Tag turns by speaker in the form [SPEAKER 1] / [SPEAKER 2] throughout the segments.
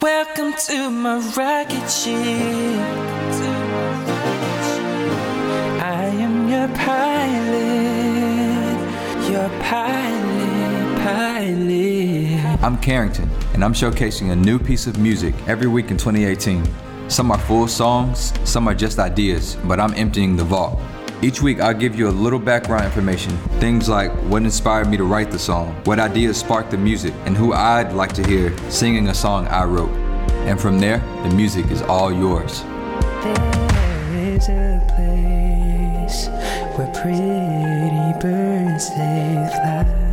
[SPEAKER 1] Welcome to my rocket ship. I am your pilot, your pilot, pilot.
[SPEAKER 2] I'm Carrington, and I'm showcasing a new piece of music every week in 2018. Some are full songs, some are just ideas, but I'm emptying the vault. Each week, I'll give you a little background information, things like what inspired me to write the song, what ideas sparked the music, and who I'd like to hear singing a song I wrote. And from there, the music is all yours.
[SPEAKER 1] There is a place where pretty birds they fly.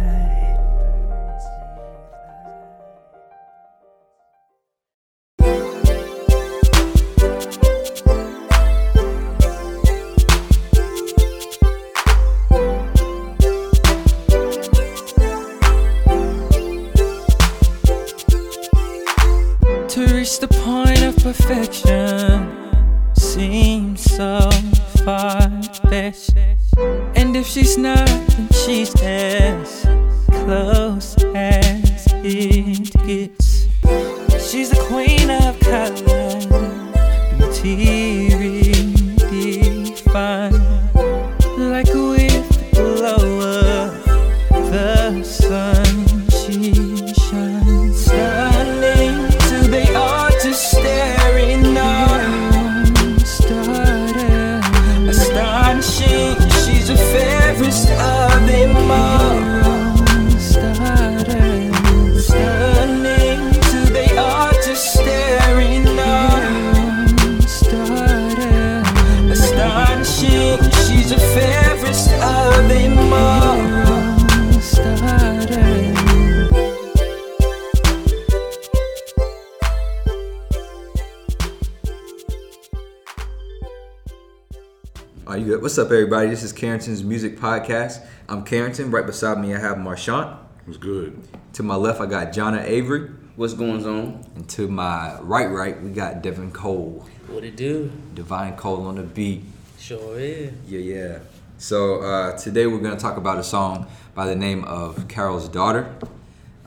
[SPEAKER 2] What's up, everybody? This is Carrington's Music Podcast. I'm Carrington. Right beside me, I have Marchant.
[SPEAKER 3] was good.
[SPEAKER 2] To my left, I got Jonna Avery.
[SPEAKER 4] What's going on?
[SPEAKER 2] And to my right, right, we got Devin Cole.
[SPEAKER 5] What it do?
[SPEAKER 2] Divine Cole on the beat.
[SPEAKER 5] Sure is.
[SPEAKER 2] Yeah, yeah. So uh, today we're gonna talk about a song by the name of Carol's Daughter.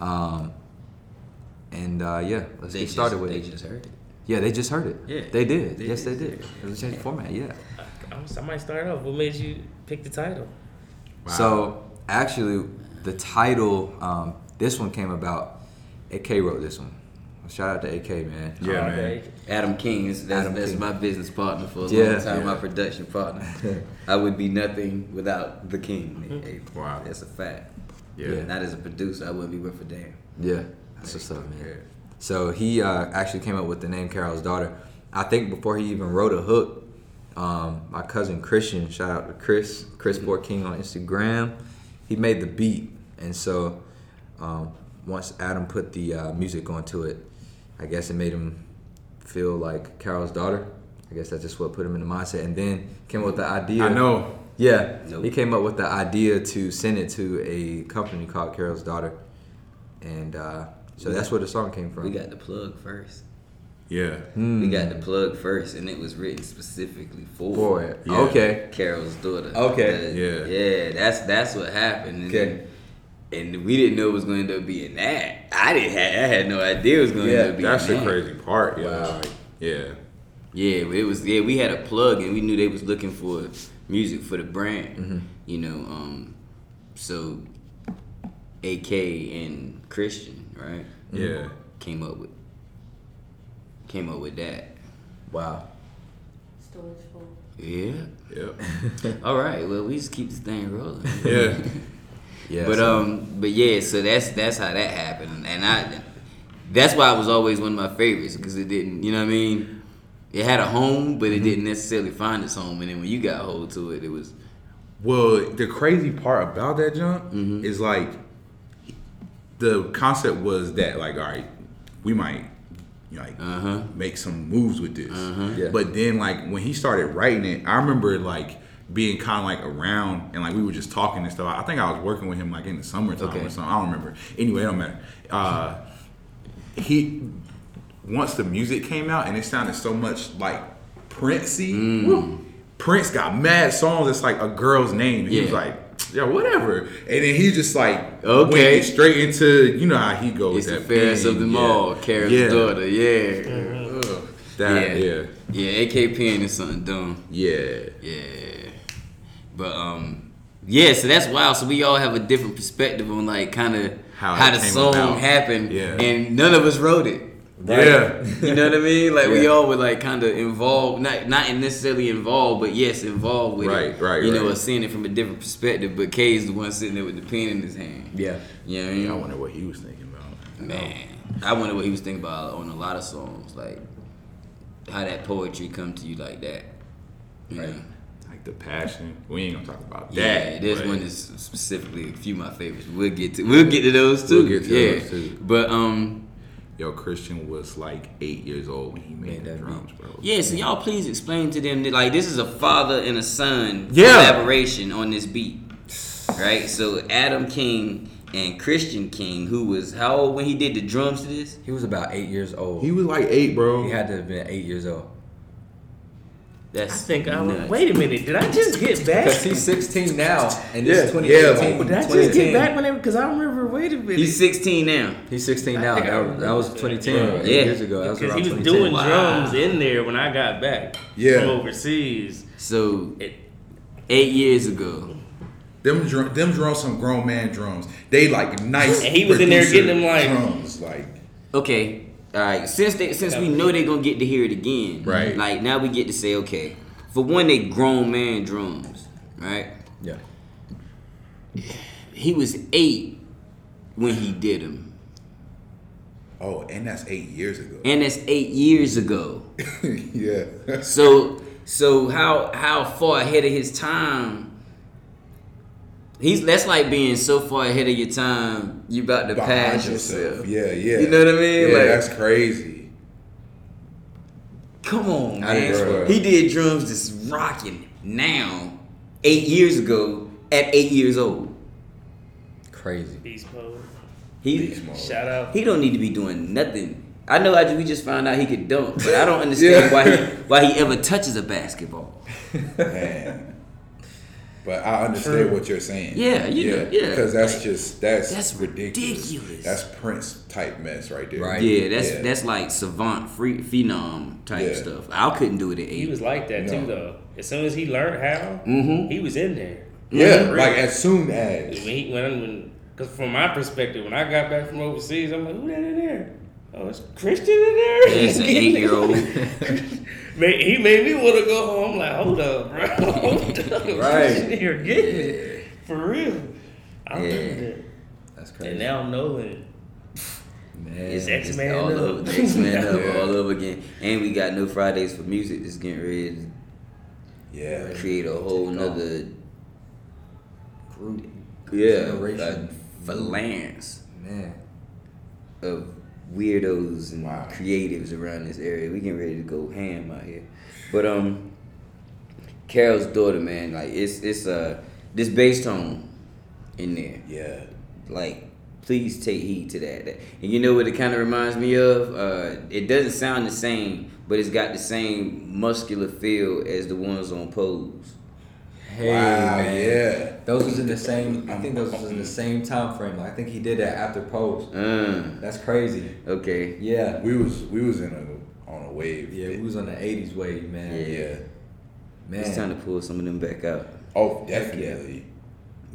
[SPEAKER 2] Um, and uh, yeah, let's
[SPEAKER 4] They
[SPEAKER 2] get started
[SPEAKER 4] just,
[SPEAKER 2] with
[SPEAKER 4] they
[SPEAKER 2] it.
[SPEAKER 4] just heard it.
[SPEAKER 2] Yeah, they just heard it.
[SPEAKER 4] Yeah.
[SPEAKER 2] they did.
[SPEAKER 4] They
[SPEAKER 2] yes,
[SPEAKER 4] did.
[SPEAKER 2] they did. It was a change of format. Yeah.
[SPEAKER 5] I, might start off. What made you pick the title?
[SPEAKER 2] So actually, the title, um, this one came about. AK wrote this one. Shout out to AK, man.
[SPEAKER 3] Yeah,
[SPEAKER 5] Oh,
[SPEAKER 3] man.
[SPEAKER 4] Adam King is that's,
[SPEAKER 2] Adam
[SPEAKER 4] that's
[SPEAKER 2] King.
[SPEAKER 4] my business partner for a
[SPEAKER 2] Yeah.
[SPEAKER 4] long time. My production partner. I would be nothing without the King. Hey,
[SPEAKER 3] Wow.
[SPEAKER 4] that's a fact.
[SPEAKER 3] Yeah.
[SPEAKER 4] Not as a producer, I wouldn't be worth a damn.
[SPEAKER 2] Yeah, that's what's up, man.
[SPEAKER 4] Yeah.
[SPEAKER 2] So he uh, actually came up with the name Carol's daughter. I think before he even wrote a hook, um, my cousin Christian, shout out to Chris, Chris Board King on Instagram, he made the beat, and so um, once Adam put the uh, music onto it, I guess it made him feel like Carol's daughter. I guess that's just what put him in the mindset, and then came up with the idea.
[SPEAKER 3] I know.
[SPEAKER 2] Yeah,
[SPEAKER 4] Nope.
[SPEAKER 2] he came up with the idea to send it to a company called Carol's Daughter, and uh, so that's where the song came from.
[SPEAKER 4] We got the plug first.
[SPEAKER 3] Yeah.
[SPEAKER 2] Hmm.
[SPEAKER 4] We got the plug first, and it was written specifically for,
[SPEAKER 2] for it.
[SPEAKER 3] Yeah.
[SPEAKER 2] Okay.
[SPEAKER 4] Carol's daughter.
[SPEAKER 2] Okay.
[SPEAKER 4] Uh,
[SPEAKER 3] Yeah.
[SPEAKER 4] Yeah, that's that's what happened. And,
[SPEAKER 2] Okay.
[SPEAKER 4] and we didn't know it was going to end up being that. I didn't. Have, I had no idea it was going to
[SPEAKER 2] Yeah,
[SPEAKER 4] end up being
[SPEAKER 3] That's the crazy part. Yeah.
[SPEAKER 2] Wow.
[SPEAKER 3] Like, yeah.
[SPEAKER 4] Yeah, it was. Yeah, we had a plug, and we knew they was looking for music for the brand.
[SPEAKER 2] Mm-hmm.
[SPEAKER 4] You know, um, so AK and Christian, right,
[SPEAKER 3] Yeah.
[SPEAKER 4] came up with came up with that.
[SPEAKER 2] Wow.
[SPEAKER 6] Storage full.
[SPEAKER 4] Yeah.
[SPEAKER 3] Yep.
[SPEAKER 4] All right. Well, we just keep this thing rolling.
[SPEAKER 3] Yeah.
[SPEAKER 2] Yeah.
[SPEAKER 4] but
[SPEAKER 2] so-
[SPEAKER 4] um, but yeah. So that's that's how that happened, and I. That's why it was always one of my favorites because it didn't. You know what I mean? It had a home, but it didn't necessarily find its home. And then when you got hold to it, it was
[SPEAKER 3] Well, the crazy part about that jump
[SPEAKER 4] Mm-hmm.
[SPEAKER 3] is like the concept was that like, all right, we might like
[SPEAKER 4] Uh-huh.
[SPEAKER 3] make some moves with this.
[SPEAKER 2] Yeah.
[SPEAKER 3] But then like when he started writing it, I remember like being kind of like around and like we were just talking and stuff. I think I was working with him like in the summertime
[SPEAKER 4] Okay.
[SPEAKER 3] or something. I don't remember. Anyway, it don't matter. Uh, he once the music came out and it sounded so much like Princey.
[SPEAKER 4] Mm.
[SPEAKER 3] Prince got mad songs. It's like a girl's name. And He was like, yeah, whatever. And then he just like
[SPEAKER 4] Okay.
[SPEAKER 3] went straight into you know how he goes.
[SPEAKER 4] It's the
[SPEAKER 3] that
[SPEAKER 4] fairest of them
[SPEAKER 3] yeah.
[SPEAKER 4] all. Carol's
[SPEAKER 3] yeah.
[SPEAKER 4] daughter. Yeah. Yeah.
[SPEAKER 3] That yeah.
[SPEAKER 4] Yeah. AK Pen is something dumb.
[SPEAKER 3] yeah,
[SPEAKER 4] Yeah. But um yeah, so that's wild. So we all have a different perspective on like kind of
[SPEAKER 3] How
[SPEAKER 4] how, the song
[SPEAKER 3] about.
[SPEAKER 4] happened,
[SPEAKER 3] Yeah.
[SPEAKER 4] and none of us wrote it.
[SPEAKER 3] Yeah,
[SPEAKER 4] You know what I mean? Like we all were like kind of involved, not not necessarily involved, but yes, involved with
[SPEAKER 3] Right,
[SPEAKER 4] it.
[SPEAKER 3] right,
[SPEAKER 4] You know,
[SPEAKER 3] right.
[SPEAKER 4] or seeing it from a different perspective. But Kay's the one sitting there with the pen in his hand.
[SPEAKER 2] Yeah.
[SPEAKER 4] You know I mean?
[SPEAKER 3] I wonder what he was thinking about.
[SPEAKER 4] Man, I wonder what he was thinking about on a lot of songs, like how that poetry come to you like that. You
[SPEAKER 2] Right.
[SPEAKER 4] know?
[SPEAKER 3] Like the passion. We ain't gonna talk about that.
[SPEAKER 4] Yeah,
[SPEAKER 3] this
[SPEAKER 4] one is specifically a few of my favorites. We'll get to we'll get to those too.
[SPEAKER 3] We'll get to
[SPEAKER 4] yeah.
[SPEAKER 3] those too.
[SPEAKER 4] But um,
[SPEAKER 3] Yo, Christian was like eight years old when he made,
[SPEAKER 2] Made
[SPEAKER 3] the
[SPEAKER 2] that
[SPEAKER 3] drums, bro.
[SPEAKER 4] yeah. So y'all please explain to them that like this is a father and a son
[SPEAKER 3] Yeah.
[SPEAKER 4] collaboration on this beat, right? So Adam King and Christian King, who was how old when he did the drums to this?
[SPEAKER 2] He was about eight years old.
[SPEAKER 3] He was like eight, bro.
[SPEAKER 2] He had to have been eight years old.
[SPEAKER 4] That's
[SPEAKER 5] I think uh, I was. Wait a minute. Did I just get back?
[SPEAKER 2] Because he's 16 now, and this
[SPEAKER 3] Yeah,
[SPEAKER 2] is 2018.
[SPEAKER 3] yeah,
[SPEAKER 5] Did I just get back whenever? Because I remember. Wait a minute.
[SPEAKER 4] He's 16 now.
[SPEAKER 2] He's 16
[SPEAKER 5] I
[SPEAKER 2] now. That, was- that was
[SPEAKER 5] remember that.
[SPEAKER 2] 2010.
[SPEAKER 4] Yeah.
[SPEAKER 2] Eight years ago. That was
[SPEAKER 5] because
[SPEAKER 2] around
[SPEAKER 5] he was doing
[SPEAKER 4] Wow.
[SPEAKER 5] drums in there when I got back
[SPEAKER 3] Yeah.
[SPEAKER 5] from overseas.
[SPEAKER 4] So
[SPEAKER 5] It,
[SPEAKER 4] eight years ago.
[SPEAKER 3] Them drum, them drums, some grown man drums. They like nice.
[SPEAKER 5] And he was in there getting them, like-
[SPEAKER 3] drums, like
[SPEAKER 4] Okay. All right. Since they since we know they're gonna get to hear it again,
[SPEAKER 3] Right.
[SPEAKER 4] Like now we get to say, okay, for one, they grown man drums, right?
[SPEAKER 2] Yeah.
[SPEAKER 4] He was eight when he did them,
[SPEAKER 3] oh, and that's eight years ago.
[SPEAKER 4] and that's eight years ago.
[SPEAKER 3] yeah.
[SPEAKER 4] So so how how far ahead of his time? He's that's like being so far ahead of your time. You about to
[SPEAKER 3] Behind
[SPEAKER 4] pass yourself.
[SPEAKER 3] Yeah, yeah.
[SPEAKER 4] You know what I mean?
[SPEAKER 3] Yeah,
[SPEAKER 4] Like-
[SPEAKER 3] that's crazy.
[SPEAKER 4] Come on,
[SPEAKER 2] Out of this
[SPEAKER 4] man.
[SPEAKER 2] world.
[SPEAKER 4] He did drums just rocking now, eight years ago, at eight years old.
[SPEAKER 2] Crazy.
[SPEAKER 5] beast mode.
[SPEAKER 4] He
[SPEAKER 3] Beast mode.
[SPEAKER 5] Shout out.
[SPEAKER 4] he don't need to be doing nothing. I know I, we just found out he could dunk, but I don't understand why he why he ever touches a basketball.
[SPEAKER 3] Man. But I understand what you're saying.
[SPEAKER 4] Yeah, you know, yeah.
[SPEAKER 3] Because that's just that's
[SPEAKER 4] That's
[SPEAKER 3] ridiculous.
[SPEAKER 4] ridiculous.
[SPEAKER 3] That's Prince type mess right there.
[SPEAKER 2] Right.
[SPEAKER 4] Yeah, that's
[SPEAKER 3] Yeah.
[SPEAKER 4] that's like savant free phenom type
[SPEAKER 3] Yeah.
[SPEAKER 4] stuff. I couldn't do it at eight.
[SPEAKER 5] He was like that
[SPEAKER 3] No.
[SPEAKER 5] too, though. As soon as he learned how,
[SPEAKER 4] Mhm.
[SPEAKER 5] he was in there.
[SPEAKER 3] Yeah, like as soon as
[SPEAKER 5] When
[SPEAKER 3] as.
[SPEAKER 5] he when, when Cause from my perspective, when I got back from overseas, I'm like, who that in there? Oh, it's Christian in there.
[SPEAKER 4] Yeah, it's an eight-year-old.
[SPEAKER 5] Man, he made me want to go home. I'm like, hold up, bro. Hold up.
[SPEAKER 2] Right.
[SPEAKER 5] Christian here getting it. For real. I
[SPEAKER 4] Yeah.
[SPEAKER 5] remember that.
[SPEAKER 2] That's crazy.
[SPEAKER 5] And now I'm knowing.
[SPEAKER 2] Man.
[SPEAKER 5] It's
[SPEAKER 4] It's
[SPEAKER 5] X-Men
[SPEAKER 4] all
[SPEAKER 5] up.
[SPEAKER 4] over, X Men up all over again. And we got no Fridays for music that's getting ready to
[SPEAKER 3] Yeah.
[SPEAKER 4] create a whole
[SPEAKER 2] Kick
[SPEAKER 4] nother
[SPEAKER 2] Group.
[SPEAKER 4] yeah
[SPEAKER 2] Generation.
[SPEAKER 4] a phalanx
[SPEAKER 2] Man.
[SPEAKER 4] of weirdos and
[SPEAKER 3] Wow.
[SPEAKER 4] creatives around this area. We getting ready to go ham out here. But um Carol's daughter, man, like it's it's uh this bass tone in there.
[SPEAKER 3] Yeah.
[SPEAKER 4] Like please take heed to that. That- And you know what it kind of reminds me of? Uh it doesn't sound the same, but it's got the same muscular feel as the ones on Pose.
[SPEAKER 2] Hey,
[SPEAKER 3] Wow,
[SPEAKER 2] man.
[SPEAKER 3] yeah.
[SPEAKER 2] Those was in the same. I think those was in the same time frame. Like, I think he did that after Pose.
[SPEAKER 4] Uh,
[SPEAKER 2] That's crazy.
[SPEAKER 4] okay.
[SPEAKER 2] Yeah.
[SPEAKER 3] We was we was in a on a wave.
[SPEAKER 2] Yeah, we was on the '80s wave, man.
[SPEAKER 4] Yeah.
[SPEAKER 3] Yeah.
[SPEAKER 2] Man.
[SPEAKER 4] It's time to pull some of them back out.
[SPEAKER 3] Oh, definitely.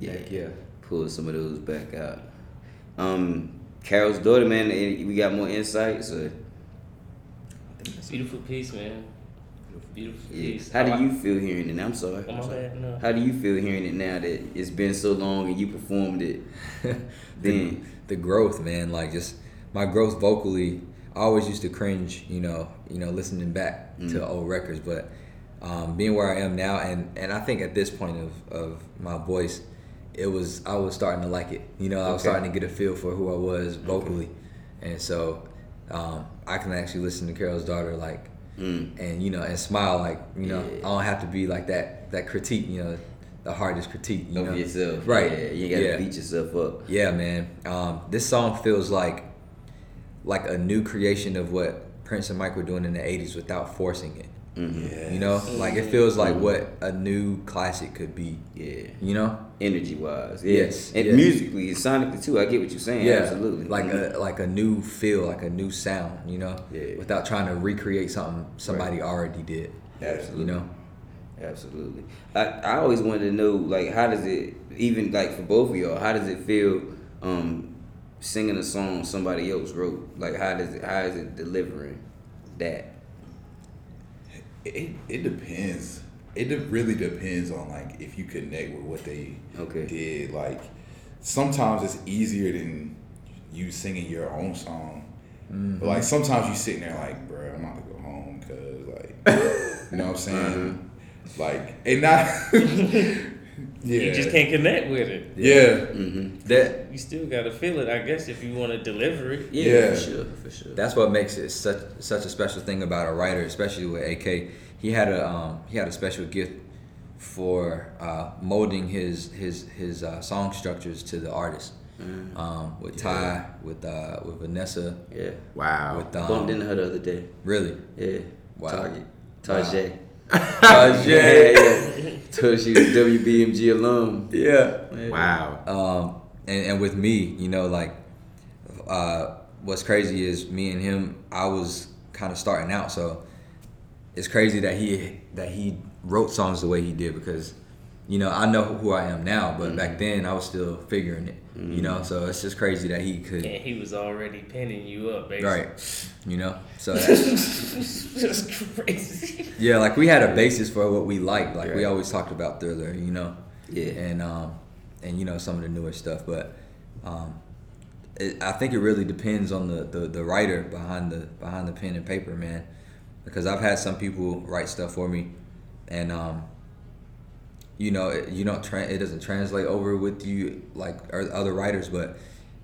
[SPEAKER 2] Heck yeah.
[SPEAKER 4] pull some of those back out. Um, Carol's daughter, man. We got more insights. Or,
[SPEAKER 5] Beautiful piece, man. Beautiful
[SPEAKER 4] yeah. How do you feel hearing it? I'm sorry.
[SPEAKER 5] Oh,
[SPEAKER 4] I'm sorry.
[SPEAKER 5] bad, no.
[SPEAKER 4] How do you feel hearing it now that it's been so long and you performed it? then
[SPEAKER 2] the growth, man. Like just my growth vocally. I always used to cringe, you know, you know, listening back
[SPEAKER 4] Mm.
[SPEAKER 2] to old records, but um, being where I am now, and and I think at this point of of my voice, it was I was starting to like it. You know, I was
[SPEAKER 3] Okay.
[SPEAKER 2] starting to get a feel for who I was vocally, and so um, I can actually listen to Carol's daughter like.
[SPEAKER 4] Mm.
[SPEAKER 2] And you know, and smile like you know,
[SPEAKER 4] Yeah.
[SPEAKER 2] I don't have to be like that. That critique, you know, the hardest critique. You
[SPEAKER 4] of
[SPEAKER 2] know?
[SPEAKER 4] yourself,
[SPEAKER 2] right?
[SPEAKER 4] Yeah, you gotta
[SPEAKER 2] yeah.
[SPEAKER 4] beat yourself up.
[SPEAKER 2] Yeah, man. Um, this song feels like like a new creation of what Prince and Mike were doing in the '80s without forcing it.
[SPEAKER 4] Mhm.
[SPEAKER 2] You know, like it feels like what a new classic could be.
[SPEAKER 4] Yeah.
[SPEAKER 2] You know,
[SPEAKER 4] Energy wise, yeah.
[SPEAKER 2] Yes,
[SPEAKER 4] and
[SPEAKER 2] yeah.
[SPEAKER 4] musically, sonically too. I get what you're saying. Yeah. absolutely.
[SPEAKER 2] like
[SPEAKER 4] Mhm.
[SPEAKER 2] a like a new feel, like a new sound. You know,
[SPEAKER 4] Yeah.
[SPEAKER 2] without trying to recreate something somebody already did.
[SPEAKER 4] Absolutely.
[SPEAKER 2] You know,
[SPEAKER 4] Absolutely. I, I always wanted to know, like, how does it, even like for both of y'all, how does it feel um, singing a song somebody else wrote? Like, how does it, how is it delivering that?
[SPEAKER 3] It, it depends. It de- really depends on like if you connect with what they
[SPEAKER 4] Okay.
[SPEAKER 3] did. Like sometimes it's easier than you singing your own song. Mm-hmm. But like sometimes you sitting there like, bro, I'm about to go home because like, you know what I'm saying? Uh-huh. Like, and not. yeah.
[SPEAKER 5] You just can't connect with it.
[SPEAKER 3] Yeah.
[SPEAKER 4] Mm-hmm.
[SPEAKER 2] that
[SPEAKER 5] You still gotta feel it, I guess, if you want to deliver it.
[SPEAKER 4] Yeah,
[SPEAKER 3] Yeah.
[SPEAKER 4] for sure, for sure.
[SPEAKER 2] that's what makes it such such a special thing about a writer, especially with AK. He had a um, he had a special gift for uh, molding his his his uh, song structures to the artist. Um, with Ty, with uh, with Vanessa,
[SPEAKER 4] yeah.
[SPEAKER 3] Wow.
[SPEAKER 2] with
[SPEAKER 4] Bumped
[SPEAKER 2] um,
[SPEAKER 4] into her the other day.
[SPEAKER 2] really
[SPEAKER 4] Yeah.
[SPEAKER 2] Wow.
[SPEAKER 4] Target.
[SPEAKER 2] Wow. Tajay.
[SPEAKER 4] yeah, yeah. Told she was WBMG alum.
[SPEAKER 2] yeah.
[SPEAKER 3] Wow.
[SPEAKER 2] um, and, and with me, you know, like, uh, what's crazy is me and him. I was kind of starting out, so it's crazy that he that he wrote songs the way he did because, you know, I know who I am now, but back then I was still figuring it. You know, so it's just crazy that he could,
[SPEAKER 5] And he was already pinning you up, basically.
[SPEAKER 2] right? You know, so that's,
[SPEAKER 5] That's crazy.
[SPEAKER 2] yeah, like we had a basis for what we liked. Like we always talked about Thriller, you know.
[SPEAKER 4] Yeah.
[SPEAKER 2] and um, and you know some of the newer stuff. But um, it, I think it really depends on the, the, the writer behind the behind the pen and paper, man. Because I've had some people write stuff for me, and um, you know it, you don't tra- it doesn't translate over with you like or other writers. But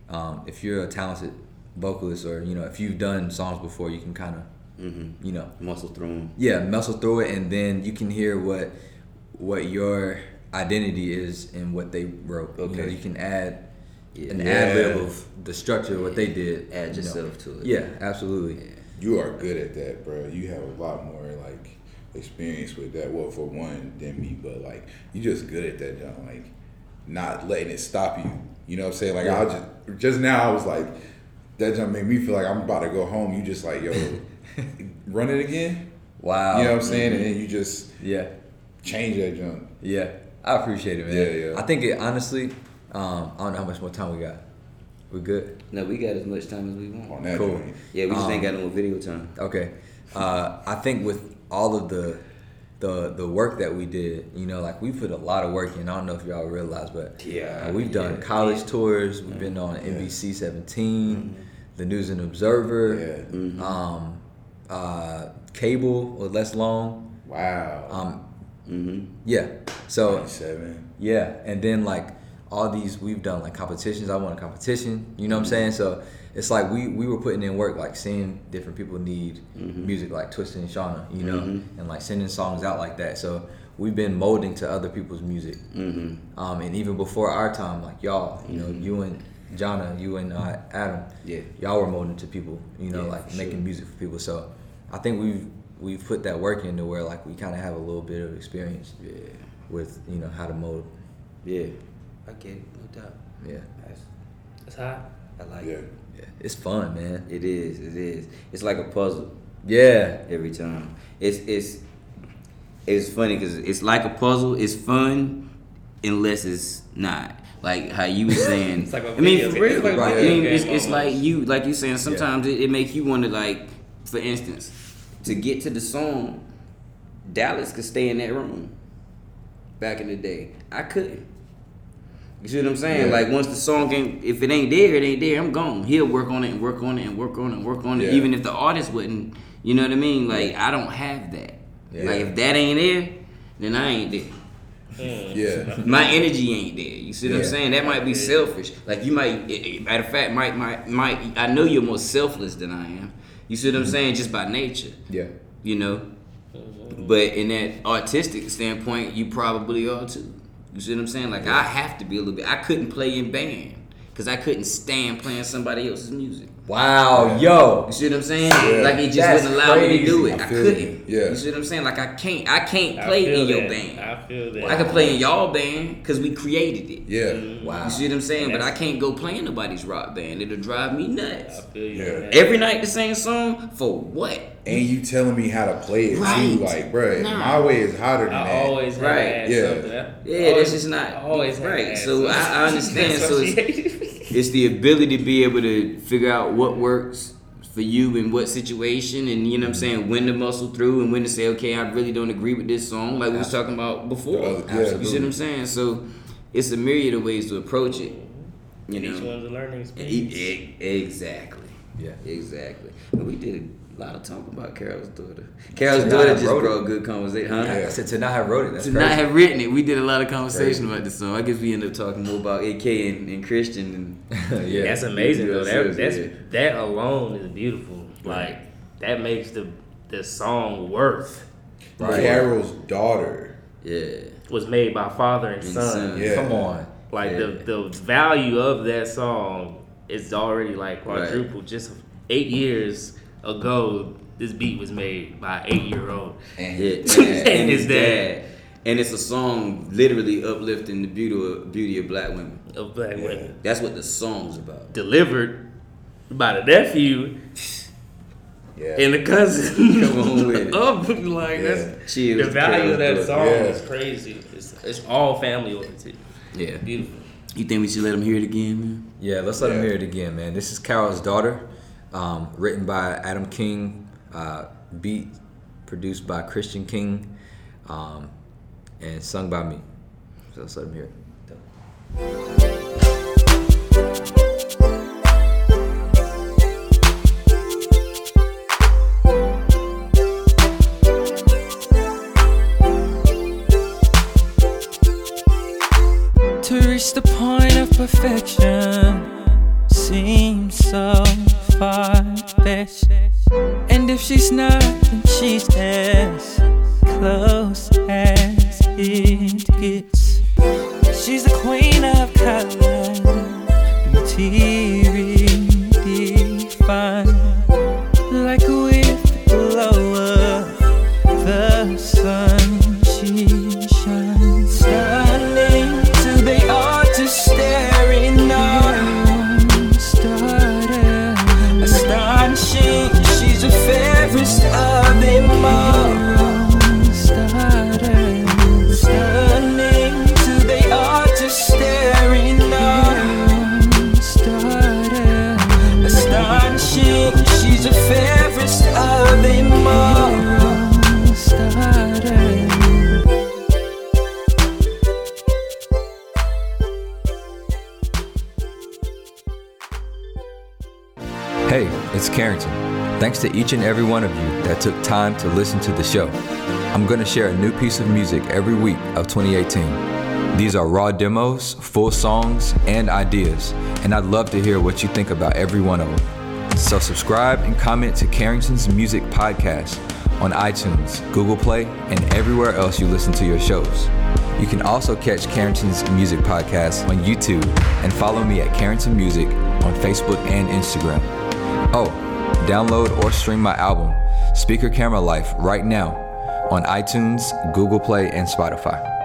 [SPEAKER 2] um, if you're a talented vocalist, or you know if you've done songs before, you can kind of
[SPEAKER 4] Mm-hmm.
[SPEAKER 2] you know
[SPEAKER 4] Muscle thrown.
[SPEAKER 2] yeah muscle through it and then you can hear what what your identity is in what they wrote you know
[SPEAKER 4] Okay.
[SPEAKER 2] you can add
[SPEAKER 4] Yeah.
[SPEAKER 2] an
[SPEAKER 3] Yeah.
[SPEAKER 2] ad lib of the structure of what they did
[SPEAKER 4] Add
[SPEAKER 2] you know.
[SPEAKER 4] yourself to it.
[SPEAKER 2] yeah absolutely
[SPEAKER 3] You are good at that, bro. You have a lot more like experience with that. Well, for one, than me, but like you just good at that, John. Like not letting it stop you. You know what I'm saying? Like I just just now I was like that jump made me feel like I'm about to go home. You just like yo, run it again.
[SPEAKER 2] wow
[SPEAKER 3] You know what I'm saying? And then you just
[SPEAKER 2] yeah
[SPEAKER 3] change that jump.
[SPEAKER 2] yeah i appreciate it man
[SPEAKER 3] Yeah, yeah.
[SPEAKER 2] i think it honestly um, i don't know how much more time we got we good
[SPEAKER 4] No, we got as much time as we want.
[SPEAKER 3] On
[SPEAKER 2] Cool.
[SPEAKER 3] joint.
[SPEAKER 4] Yeah, we just
[SPEAKER 2] Um,
[SPEAKER 4] ain't got no more video time.
[SPEAKER 2] Okay. Uh, I think with all of the the the work that we did, you know, like we put a lot of work in. I don't know if y'all realize, but
[SPEAKER 4] Yeah,
[SPEAKER 2] uh, we've done
[SPEAKER 4] yeah.
[SPEAKER 2] college tours. We've been on NBC 17, the News and Observer,
[SPEAKER 3] Yeah.
[SPEAKER 4] Mm-hmm.
[SPEAKER 2] um, uh, cable with Les Long.
[SPEAKER 3] Wow.
[SPEAKER 2] Um,
[SPEAKER 4] Mm-hmm.
[SPEAKER 2] yeah. So
[SPEAKER 3] 27.
[SPEAKER 2] yeah, and then like all these we've done like competitions. I won a competition. You know what I'm saying? So it's like we we were putting in work, like seeing different people need music, like Twisted and Shauna, you know, and like sending songs out like that. So we've been molding to other people's music,
[SPEAKER 4] Mm-hmm.
[SPEAKER 2] um, and even before our time, like y'all, you know, you and Jonna, you and uh, Adam,
[SPEAKER 4] Yeah.
[SPEAKER 2] y'all were molding to people, you know,
[SPEAKER 4] Yeah,
[SPEAKER 2] like making
[SPEAKER 4] sure.
[SPEAKER 2] music for people. So I think we've we've put that work into where like we kind of have a little bit of experience
[SPEAKER 4] Yeah.
[SPEAKER 2] with you know how to mold.
[SPEAKER 4] Yeah. I get it, no doubt.
[SPEAKER 2] Yeah.
[SPEAKER 4] That's,
[SPEAKER 5] It's hot.
[SPEAKER 4] I like
[SPEAKER 3] Yeah.
[SPEAKER 4] it.
[SPEAKER 2] Yeah, it's fun, man.
[SPEAKER 4] It is, it is. It's like a puzzle
[SPEAKER 2] Yeah,
[SPEAKER 4] every time. It's it's it's funny because it's like a puzzle. It's fun unless it's not. Like how you were saying.
[SPEAKER 5] It's like a
[SPEAKER 4] I mean, for real.
[SPEAKER 5] It's like a
[SPEAKER 4] I mean,
[SPEAKER 5] game
[SPEAKER 4] it's, it's like you, like you saying. Sometimes it, it make you want to like, for instance, to get to the song, Dallas could stay in that room. Back in the day, I couldn't. You see what I'm saying?
[SPEAKER 3] Yeah.
[SPEAKER 4] Like once the song ain't, if it ain't there, it ain't there. I'm gone. He'll work on it and work on it and work on it and work on it.
[SPEAKER 3] Yeah.
[SPEAKER 4] Even if the artist wouldn't, you know what I mean? Like I don't have that.
[SPEAKER 2] Yeah.
[SPEAKER 4] Like if that ain't there, then I ain't there.
[SPEAKER 5] Mm.
[SPEAKER 3] Yeah.
[SPEAKER 4] My energy ain't there. You see what I'm saying? That might be selfish. Like you might, eh, eh, matter of fact, might, might, might. I know you're more selfless than I am. You see what I'm saying? Just by nature,
[SPEAKER 2] yeah,
[SPEAKER 4] you know. But in that artistic standpoint, you probably are too. You see what I'm saying? Like I have to be a little bit. I couldn't play in band because I couldn't stand playing somebody else's music.
[SPEAKER 2] Wow, yo.
[SPEAKER 4] You see what I'm saying?
[SPEAKER 3] Yeah.
[SPEAKER 4] Like it just
[SPEAKER 2] That's
[SPEAKER 4] wouldn't allow me to do it.
[SPEAKER 3] I
[SPEAKER 4] I, couldn't.
[SPEAKER 3] you. Yeah.
[SPEAKER 4] You see what I'm saying? Like I can't. I can't play
[SPEAKER 5] feel
[SPEAKER 4] in your
[SPEAKER 5] that.
[SPEAKER 4] band.
[SPEAKER 5] I feel that.
[SPEAKER 4] I can play in y'all band because we created it.
[SPEAKER 3] Yeah. Mm-hmm.
[SPEAKER 2] Wow.
[SPEAKER 4] You see what I'm saying? But I can't go play in nobody's rock band. It'll drive me
[SPEAKER 5] I
[SPEAKER 4] nuts.
[SPEAKER 5] feel you.
[SPEAKER 3] Yeah.
[SPEAKER 4] Every night the same song for what?
[SPEAKER 3] And you telling me how to play it
[SPEAKER 4] Right.
[SPEAKER 3] too, like, bruh,
[SPEAKER 4] Nah.
[SPEAKER 3] my way is hotter than
[SPEAKER 5] I
[SPEAKER 3] that.
[SPEAKER 5] always
[SPEAKER 4] Right.
[SPEAKER 5] to
[SPEAKER 3] Yeah.
[SPEAKER 5] something. I
[SPEAKER 4] Yeah,
[SPEAKER 5] always-
[SPEAKER 4] that's just not
[SPEAKER 5] always
[SPEAKER 4] right. So I. I understand. So it's, it's the ability to be able to figure out what works for you in what situation and you know what I'm saying when to muscle through and when to say okay I really don't agree with this song like we was talking about before
[SPEAKER 3] Uh, yeah.
[SPEAKER 4] you see what I'm saying so it's a myriad of ways to approach it you
[SPEAKER 5] Each
[SPEAKER 4] know
[SPEAKER 5] one's a learning experience.
[SPEAKER 4] exactly
[SPEAKER 2] Yeah.
[SPEAKER 4] exactly but we did a lot of talking about Carol's daughter Carol's
[SPEAKER 2] Tonight
[SPEAKER 4] daughter just
[SPEAKER 2] wrote it.
[SPEAKER 4] brought good conversation huh
[SPEAKER 3] Yeah.
[SPEAKER 2] I said to not have wrote it. That's
[SPEAKER 4] to
[SPEAKER 2] crazy.
[SPEAKER 4] not have written it, we did a lot of conversation
[SPEAKER 2] Crazy.
[SPEAKER 4] about this song. I guess we ended up talking more about AK and, and Christian and
[SPEAKER 2] yeah.
[SPEAKER 5] That's amazing though. That, that's
[SPEAKER 4] yeah.
[SPEAKER 5] that alone is beautiful. Like that makes the the song worth
[SPEAKER 2] Right.
[SPEAKER 3] Carol's daughter.
[SPEAKER 4] yeah.
[SPEAKER 5] was made by father and
[SPEAKER 4] And
[SPEAKER 5] son.
[SPEAKER 4] son.
[SPEAKER 3] Yeah.
[SPEAKER 2] Come on.
[SPEAKER 5] Like
[SPEAKER 4] Yeah.
[SPEAKER 5] the the value of that song is already like
[SPEAKER 4] Right.
[SPEAKER 5] quadruple. Just eight years ago, this beat was made by an eight year old.
[SPEAKER 3] And his
[SPEAKER 4] and,
[SPEAKER 3] dad.
[SPEAKER 5] And his dad.
[SPEAKER 4] And it's a song literally uplifting the beauty of, beauty of black women.
[SPEAKER 5] Of black
[SPEAKER 3] Yeah.
[SPEAKER 5] women
[SPEAKER 4] That's what the song's about.
[SPEAKER 5] delivered by the nephew
[SPEAKER 3] Yeah.
[SPEAKER 5] and the cousin.
[SPEAKER 4] Come on with it.
[SPEAKER 5] Of oh, like
[SPEAKER 3] Yeah.
[SPEAKER 5] that's
[SPEAKER 4] She
[SPEAKER 5] the value of that song
[SPEAKER 4] daughter.
[SPEAKER 3] Yeah.
[SPEAKER 5] is crazy. It's, it's all family oriented.
[SPEAKER 4] Yeah.
[SPEAKER 5] Beautiful.
[SPEAKER 4] You think we should let them hear it again, man?
[SPEAKER 2] Yeah, let's let him hear it again, man. This is Carol's daughter, um, written by Adam King, uh, beat produced by Christian King, um, and sung by me. So let's let him hear it.
[SPEAKER 1] To reach the point of perfection seems so And if she's not, then she's as close as it
[SPEAKER 2] every one of you that took time to listen to the show. I'm going to share a new piece of music every week of 2018. These are raw demos, full songs, and ideas, and I'd love to hear what you think about every one of them. So subscribe and comment to Carrington's Music Podcast on iTunes, Google Play, and everywhere else you listen to your shows. You can also catch Carrington's Music Podcast on YouTube and follow me at Carrington Music on Facebook and Instagram. Oh, download or stream my album, Speaker Camera Life, right now on iTunes, Google Play, and Spotify.